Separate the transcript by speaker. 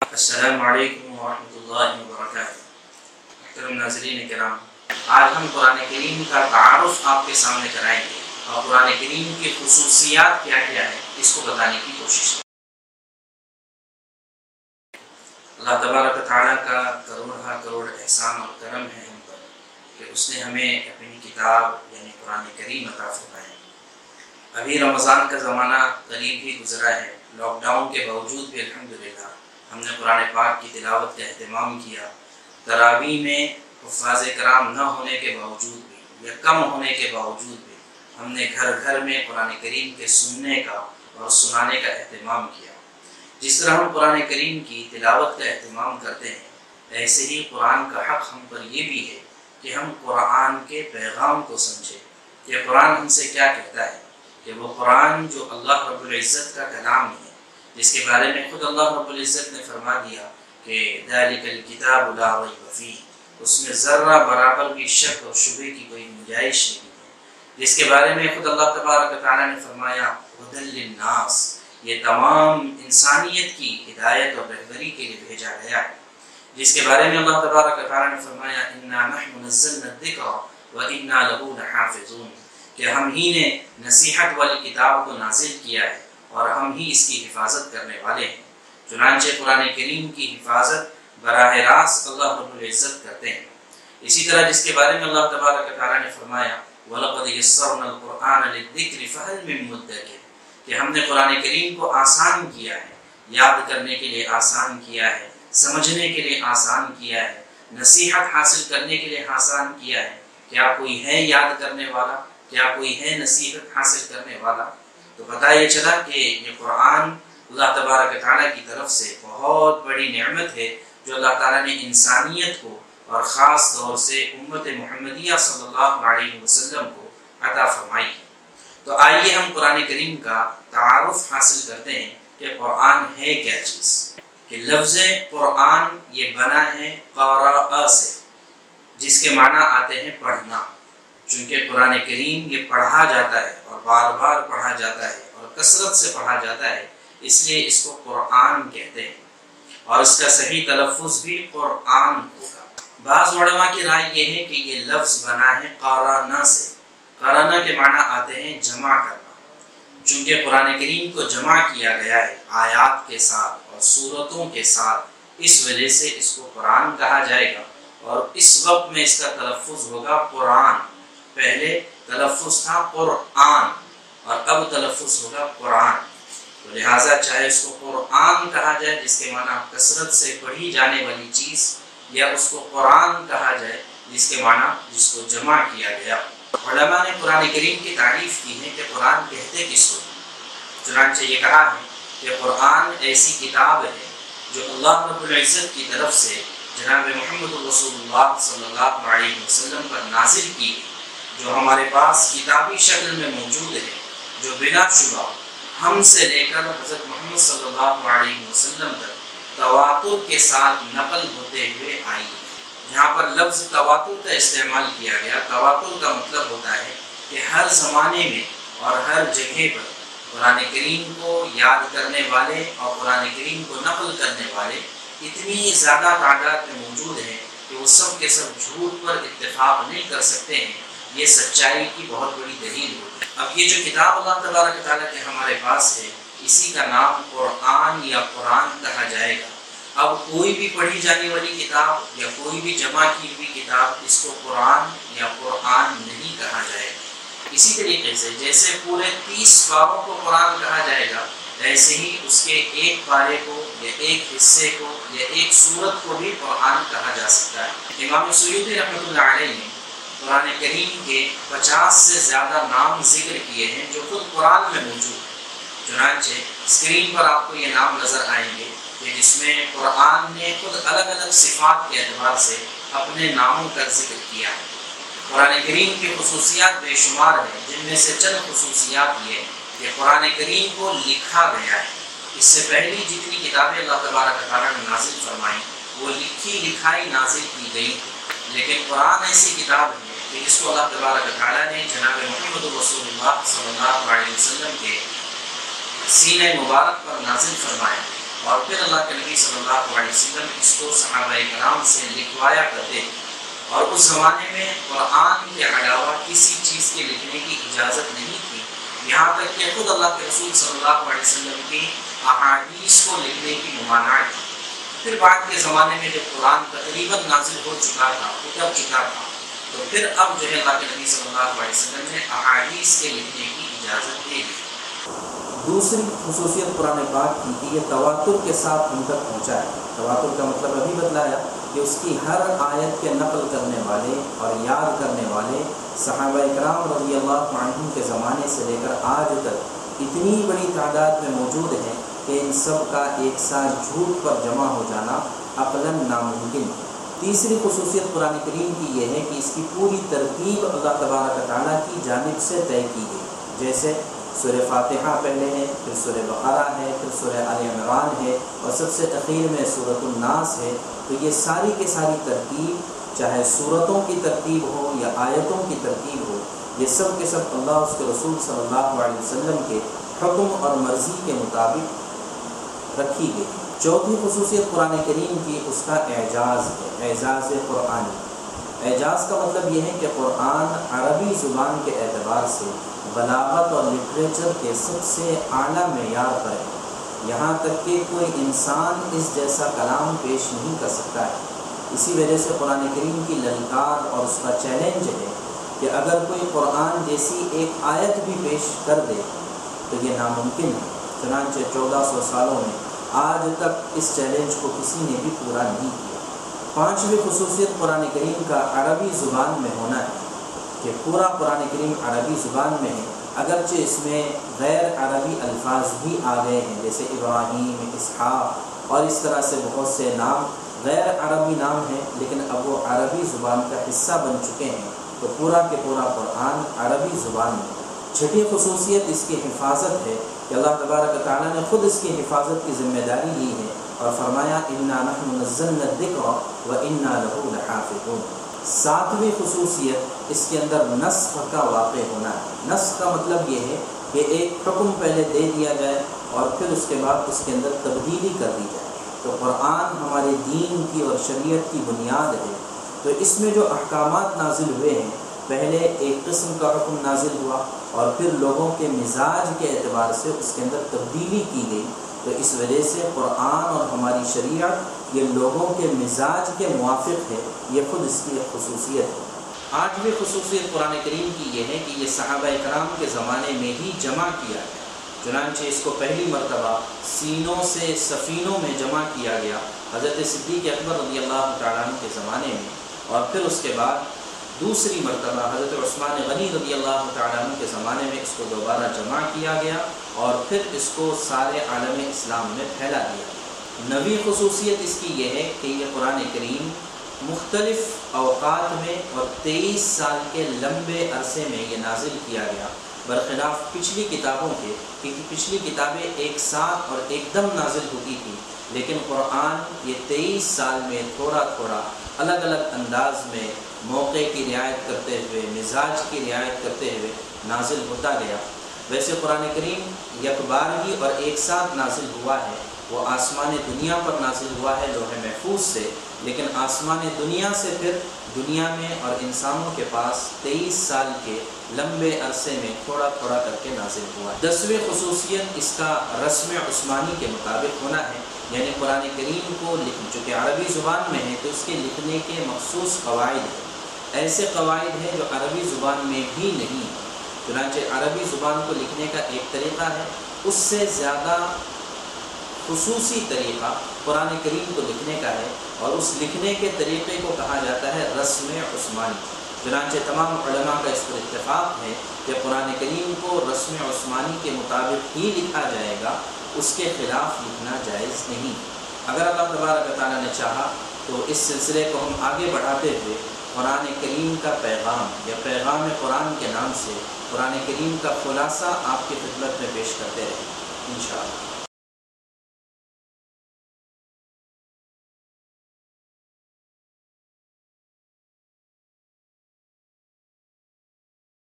Speaker 1: السلام علیکم ورحمۃ اللہ وبرکاتہ۔ محترم ناظرین کرام، آج ہم قرآن کریم کا تعارف آپ کے سامنے کرائیں گے اور قرآن کریم کی خصوصیات کیا کیا ہے اس کو بتانے کی کوشش کریں۔ اللہ تبارک تعالیٰ کا کروڑ کروڑ احسان اور کرم ہے ہم پر کہ اس نے ہمیں اپنی کتاب یعنی قرآن کریم عطا فرمائے ابھی رمضان کا زمانہ قریب ہی گزرا ہے، لاک ڈاؤن کے باوجود بھی الحمدللہ ہم نے قرآن پاک کی تلاوت کا اہتمام کیا۔ تراویح میں حفاظ کرام نہ ہونے کے باوجود بھی یا کم ہونے کے باوجود بھی ہم نے گھر گھر میں قرآن کریم کے سننے کا اور سنانے کا اہتمام کیا۔ جس طرح ہم قرآن کریم کی تلاوت کا اہتمام کرتے ہیں، ایسے ہی قرآن کا حق ہم پر یہ بھی ہے کہ ہم قرآن کے پیغام کو سمجھیں۔ کہ قرآن ہم سے کیا کہتا ہے؟ کہ وہ قرآن جو اللہ رب العزت کا کلام ہے جس کے بارے میں خود اللہ رب العزت نے فرما دیا کہ ذالک الکتاب لا ریب فیہ، اس میں ذرہ برابر بھی شک اور شبہ کی کوئی گنجائش نہیں ہے۔ جس کے بارے میں خود اللہ تبارک تعالیٰ نے فرمایا ہدل للناس، یہ تمام انسانیت کی ہدایت اور رہبری کے لیے بھیجا گیا ہے۔ جس کے بارے میں اللہ تبارک تعالیٰ نے فرمایا، انا نحن نزلنا الذکر وانا له لحافظون کہ ہم ہی نے نصیحت والی کتاب کو نازل کیا ہے۔ اور ہم ہی اس کی حفاظت کرنے والے ہیں۔ چنانچہ قرآن کریم کی حفاظت براہ راست اللہ رب العزت کرتے ہیں۔ اسی طرح جس کے بارے میں اللہ تبارک تعالیٰ نے فرمایا، وَلَقَدْ يَسَّرْنَا الْقُرْآنَ لِلذِّكْرِ فَهَلْ مِن مُدَّكِرٍ۔ کہ ہم نے قرآن کریم کو آسان کیا ہے، یاد کرنے کے لیے آسان کیا ہے، سمجھنے کے لیے آسان کیا ہے، نصیحت حاصل کرنے کے لیے آسان کیا ہے۔ کیا کوئی ہے یاد کرنے والا؟ کیا کوئی ہے نصیحت حاصل کرنے والا؟ تو پتہ یہ چلا کہ یہ قرآن اللہ تبارک تعالیٰ کی طرف سے بہت بڑی نعمت ہے جو اللہ تعالیٰ نے انسانیت کو اور خاص طور سے امت محمدیہ صلی اللہ علیہ وسلم کو عطا فرمائی ہے۔ تو آئیے ہم قرآن کریم کا تعارف حاصل کرتے ہیں کہ قرآن ہے کیا چیز۔ کہ لفظ قرآن یہ بنا ہے قرآ سے، جس کے معنی آتے ہیں پڑھنا۔ چونکہ قرآن کریم یہ پڑھا جاتا ہے اور بار بار پڑھا جاتا ہے اور کثرت سے پڑھا جاتا ہے، اس لیے اس کو قرآن کہتے ہیں۔ اور اس کا صحیح تلفظ بھی قرآن ہوگا۔ بعض علماء کی رائے یہ ہے کہ یہ لفظ بنا ہے قرآنہ سے۔ قرآنہ کے معنی آتے ہیں جمع کرنا۔ چونکہ قرآن کریم کو جمع کیا گیا ہے آیات کے ساتھ اور صورتوں کے ساتھ، اس وجہ سے اس کو قرآن کہا جائے گا۔ اور اس وقت میں اس کا تلفظ ہوگا قرآن۔ پہلے تلفظ تھا قرآن اور اب تلفظ ہوگا قرآن۔ تو لہٰذا چاہے اس کو قرآن کہا جائے، جس کے معنی کثرت سے پڑھی جانے والی چیز، یا اس کو قرآن کہا جائے، جس کے معنی جس کو جمع کیا گیا۔ علماء نے قرآن کریم کی تعریف کی ہے کہ قرآن کہتے کس کو۔ چنانچہ یہ کہا ہے کہ قرآن ایسی کتاب ہے جو اللہ رب العزت کی طرف سے جناب محمد رسول اللہ صلی اللہ علیہ وسلم پر نازل کی جو ہمارے پاس کتابی شکل میں موجود ہے، جو بنا شبہ ہم سے لے کر حضرت محمد صلی اللہ علیہ وسلم تک تواتر کے ساتھ نقل ہوتے ہوئے آئی۔ یہاں پر لفظ تواتر کا استعمال کیا گیا۔ تواتر کا مطلب ہوتا ہے کہ ہر زمانے میں اور ہر جگہ پر قرآن کریم کو یاد کرنے والے اور قرآن کریم کو نقل کرنے والے اتنی زیادہ تعداد میں موجود ہیں کہ وہ سب کے سب جھوٹ پر اتفاق نہیں کر سکتے ہیں۔ یہ سچائی کی بہت بڑی دلیل ہوتی ہے۔ اب یہ جو کتاب اللہ تبارک تعالیٰ کے ہمارے پاس ہے، اسی کا نام قرآن یا قرآن کہا جائے گا۔ اب کوئی بھی پڑھی جانے والی کتاب یا کوئی بھی جمع کی ہوئی کتاب اس کو قرآن یا قرآن نہیں کہا جائے گا۔ اسی طریقے سے جیسے پورے تیس بابوں کو قرآن کہا جائے گا ایسے ہی اس کے ایک پارے کو یا ایک حصے کو یا ایک صورت کو بھی قرآن کہا جا سکتا ہے۔ امام سیدی رحمۃ اللہ علیہ نے قرآن کریم کے پچاس سے زیادہ نام ذکر کیے ہیں جو خود قرآن میں موجود ہیں۔ چنانچہ اسکرین پر آپ کو یہ نام نظر آئیں گے کہ جس میں قرآن نے خود الگ الگ صفات کے اعتبار سے اپنے ناموں کا ذکر کیا ہے۔ قرآن کریم کی خصوصیات بے شمار ہیں، جن میں سے چند خصوصیات یہ کہ قرآن کریم کو لکھا گیا ہے۔ اس سے پہلی جتنی کتابیں اللہ تبارک تعالیٰ نے نازل فرمائیں، وہ لکھی لکھائی نازل کی گئی لیکن قرآن ایسی کتاب ہے کہ جس کو اللہ تبارک تعالیٰ نے جناب محمد رسول اللہ صلی اللہ علیہ وسلم کے سینہ مبارک پر نازل فرمایا اور پھر اللہ کے نبی صلی اللہ علیہ وسلم اس کو صحابہ کرام سے لکھوایا کرتے اور اس زمانے میں قرآن کے علاوہ کسی چیز کے لکھنے کی اجازت نہیں تھی۔ یہاں تک کہ خود اللہ کے رسول صلی اللہ علیہ وسلم کی احادیث کو لکھنے کی ممانعت پھر بعد کے زمانے میں جب قرآن تقریباً نازل ہو چکا تھا اتر چکا تھا۔ تو پھر اب جو ہے اللہ کے نبی صلی اللہ علیہ وسلم نے احادیث کے لکھنے کی اجازت دے دی۔
Speaker 2: دوسری خصوصیت قرآن پاک کی کہ یہ تواتر کے ساتھ ہم تک پہنچا ہے۔ تواتر کا مطلب ابھی بتلایا کہ اس کی ہر آیت کے نقل کرنے والے اور یاد کرنے والے صحابہ اکرام رضی اللہ عنہ کے زمانے سے لے کر آج تک اتنی بڑی تعداد میں موجود ہیں کہ ان سب کا ایک ساتھ جھوٹ پر جمع ہو جانا عقلاً ناممکن ہے۔ تیسری خصوصیت قرآن کریم کی یہ ہے کہ اس کی پوری ترتیب اللہ تبارک تعالیٰ کی جانب سے طے کی گئی۔ جیسے سورہ فاتحہ پہلے ہے، پھر سورہ بقرہ ہے، پھر سورہ علی عمران ہے اور سب سے اخیر میں صورت الناس ہے۔ تو یہ ساری کے ساری ترتیب، چاہے صورتوں کی ترتیب ہو یا آیتوں کی ترتیب ہو، یہ سب کے سب اللہ، اس کے رسول صلی اللہ علیہ وسلم کے حکم اور مرضی کے مطابق رکھی گئی۔ چوتھی خصوصیت قرآن کریم کی، اس کا اعجاز ہے، اعجاز قرآن۔ اعجاز کا مطلب یہ ہے کہ قرآن عربی زبان کے اعتبار سے بلاغت اور لٹریچر کے سب سے اعلیٰ معیار پر ہے۔ یہاں تک کہ کوئی انسان اس جیسا کلام پیش نہیں کر سکتا ہے۔ اسی وجہ سے قرآن کریم کی للکار اور اس کا چیلنج ہے کہ اگر کوئی قرآن جیسی ایک آیت بھی پیش کر دے تو یہ ناممکن ہے۔ چنانچہ چودہ سو سالوں میں آج تک اس چیلنج کو کسی نے بھی پورا نہیں کیا۔ پانچویں خصوصیت قرآن کریم کا عربی زبان میں ہونا ہے کہ پورا قرآن کریم عربی زبان میں ہے، اگرچہ اس میں غیر عربی الفاظ بھی آ گئے ہیں، جیسے ابراہیم، اسحاق اور اس طرح سے بہت سے نام غیر عربی نام ہیں، لیکن اب وہ عربی زبان کا حصہ بن چکے ہیں۔ تو پورا کے پورا قرآن عربی زبان میں چھٹی خصوصیت اس کی حفاظت ہے کہ اللہ تبارک تعالیٰ نے خود اس کی حفاظت کی ذمہ داری لی ہے اور فرمایا، انا نحن الذکر و انا له لحافظون. ساتویں خصوصیت، اس کے اندر نسخ کا واقع ہونا ہے۔ نسخ کا مطلب یہ ہے کہ ایک حکم پہلے دے دیا جائے اور پھر اس کے بعد اس کے اندر تبدیلی کر دی جائے۔ تو قرآن ہمارے دین کی اور شریعت کی بنیاد ہے۔ تو اس میں جو احکامات نازل ہوئے ہیں پہلے ایک قسم کا حکم نازل ہوا اور پھر لوگوں کے مزاج کے اعتبار سے اس کے اندر تبدیلی کی گئی۔ تو اس وجہ سے قرآن اور ہماری شریعت یہ لوگوں کے مزاج کے موافق ہے، یہ خود اس کی ایک خصوصیت ہے۔ آٹھویں خصوصیت قرآن کریم کی یہ ہے کہ یہ صحابہ کرام کے زمانے میں ہی جمع کیا گیا۔ چنانچہ اس کو پہلی مرتبہ سینوں سے سفینوں میں جمع کیا گیا، حضرت صدیق اکبر رضی اللہ تعالیٰ کے زمانے میں۔ اور پھر اس کے بعد دوسری مرتبہ حضرت عثمان غنی رضی اللہ تعالیٰ کے زمانے میں اس کو دوبارہ جمع کیا گیا اور پھر اس کو سارے عالم اسلام میں پھیلا دیا۔ نوی خصوصیت اس کی یہ ہے کہ یہ قرآن کریم مختلف اوقات میں اور تیئیس سال کے لمبے عرصے میں یہ نازل کیا گیا۔ برخلاف پچھلی کتابوں کے، کیونکہ پچھلی کتابیں ایک ساتھ اور ایک دم نازل ہوتی تھی لیکن قرآن یہ تیئیس سال میں تھوڑا تھوڑا الگ الگ انداز میں موقع کی رعایت کرتے ہوئے، مزاج کی رعایت کرتے ہوئے نازل ہوتا گیا۔ ویسے قرآن کریم یکبار ہی اور ایک ساتھ نازل ہوا ہے۔ وہ آسمان دنیا پر نازل ہوا ہے لوہے محفوظ سے، لیکن آسمان دنیا سے پھر دنیا میں اور انسانوں کے پاس تیئیس سال کے لمبے عرصے میں تھوڑا تھوڑا کر کے نازل ہوا ہے۔ دسویں خصوصیت اس کا رسم عثمانی کے مطابق ہونا ہے۔ یعنی قرآن کریم کو لکھ چونکہ عربی زبان میں ہے تو اس کے لکھنے کے مخصوص قواعد ہیں۔ ایسے قواعد ہیں جو عربی زبان میں بھی نہیں، چنانچہ عربی زبان کو لکھنے کا ایک طریقہ ہے، اس سے زیادہ خصوصی طریقہ قرآن کریم کو لکھنے کا ہے اور اس لکھنے کے طریقے کو کہا جاتا ہے رسم عثمانی۔ چنانچہ تمام علماء کا اس پر اتفاق ہے کہ قرآن کریم کو رسم عثمانی کے مطابق ہی لکھا جائے گا، اس کے خلاف لکھنا جائز نہیں۔ اگر اللہ تبارک تعالیٰ نے چاہا تو اس سلسلے کو ہم آگے بڑھاتے ہوئے قرآن کریم کا پیغام یا پیغام قرآن کے نام سے قرآن کریم کا خلاصہ آپ کی خدمت میں پیش کرتے رہیں، انشاءاللہ۔